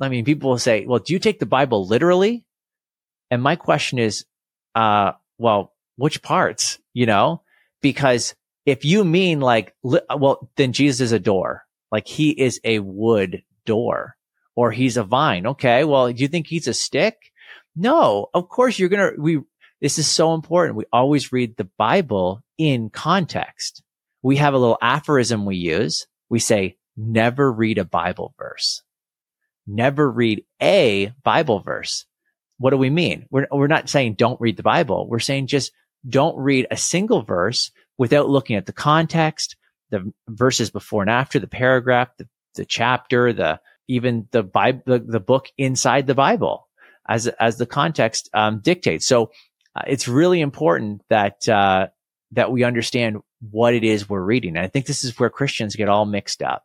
I mean, people will say, well, do you take the Bible literally? And my question is, uh, well, which parts, you know, because if you mean like, well, then Jesus is a door, like he is a wood door or he's a vine. Okay. Well, do you think he's a stick? No, of course you're going to, we, this is so important. We always read the Bible in context. We have a little aphorism we use. We say, never read a Bible verse. Never read a Bible verse. What do we mean? We're, we're not saying don't read the Bible. We're saying just don't read a single verse without looking at the context, the verses before and after, the paragraph, the, the chapter, the, even the Bible, the, the book inside the Bible as, as the context, um, dictates. So uh, it's really important that, uh, that we understand what it is we're reading. And I think this is where Christians get all mixed up.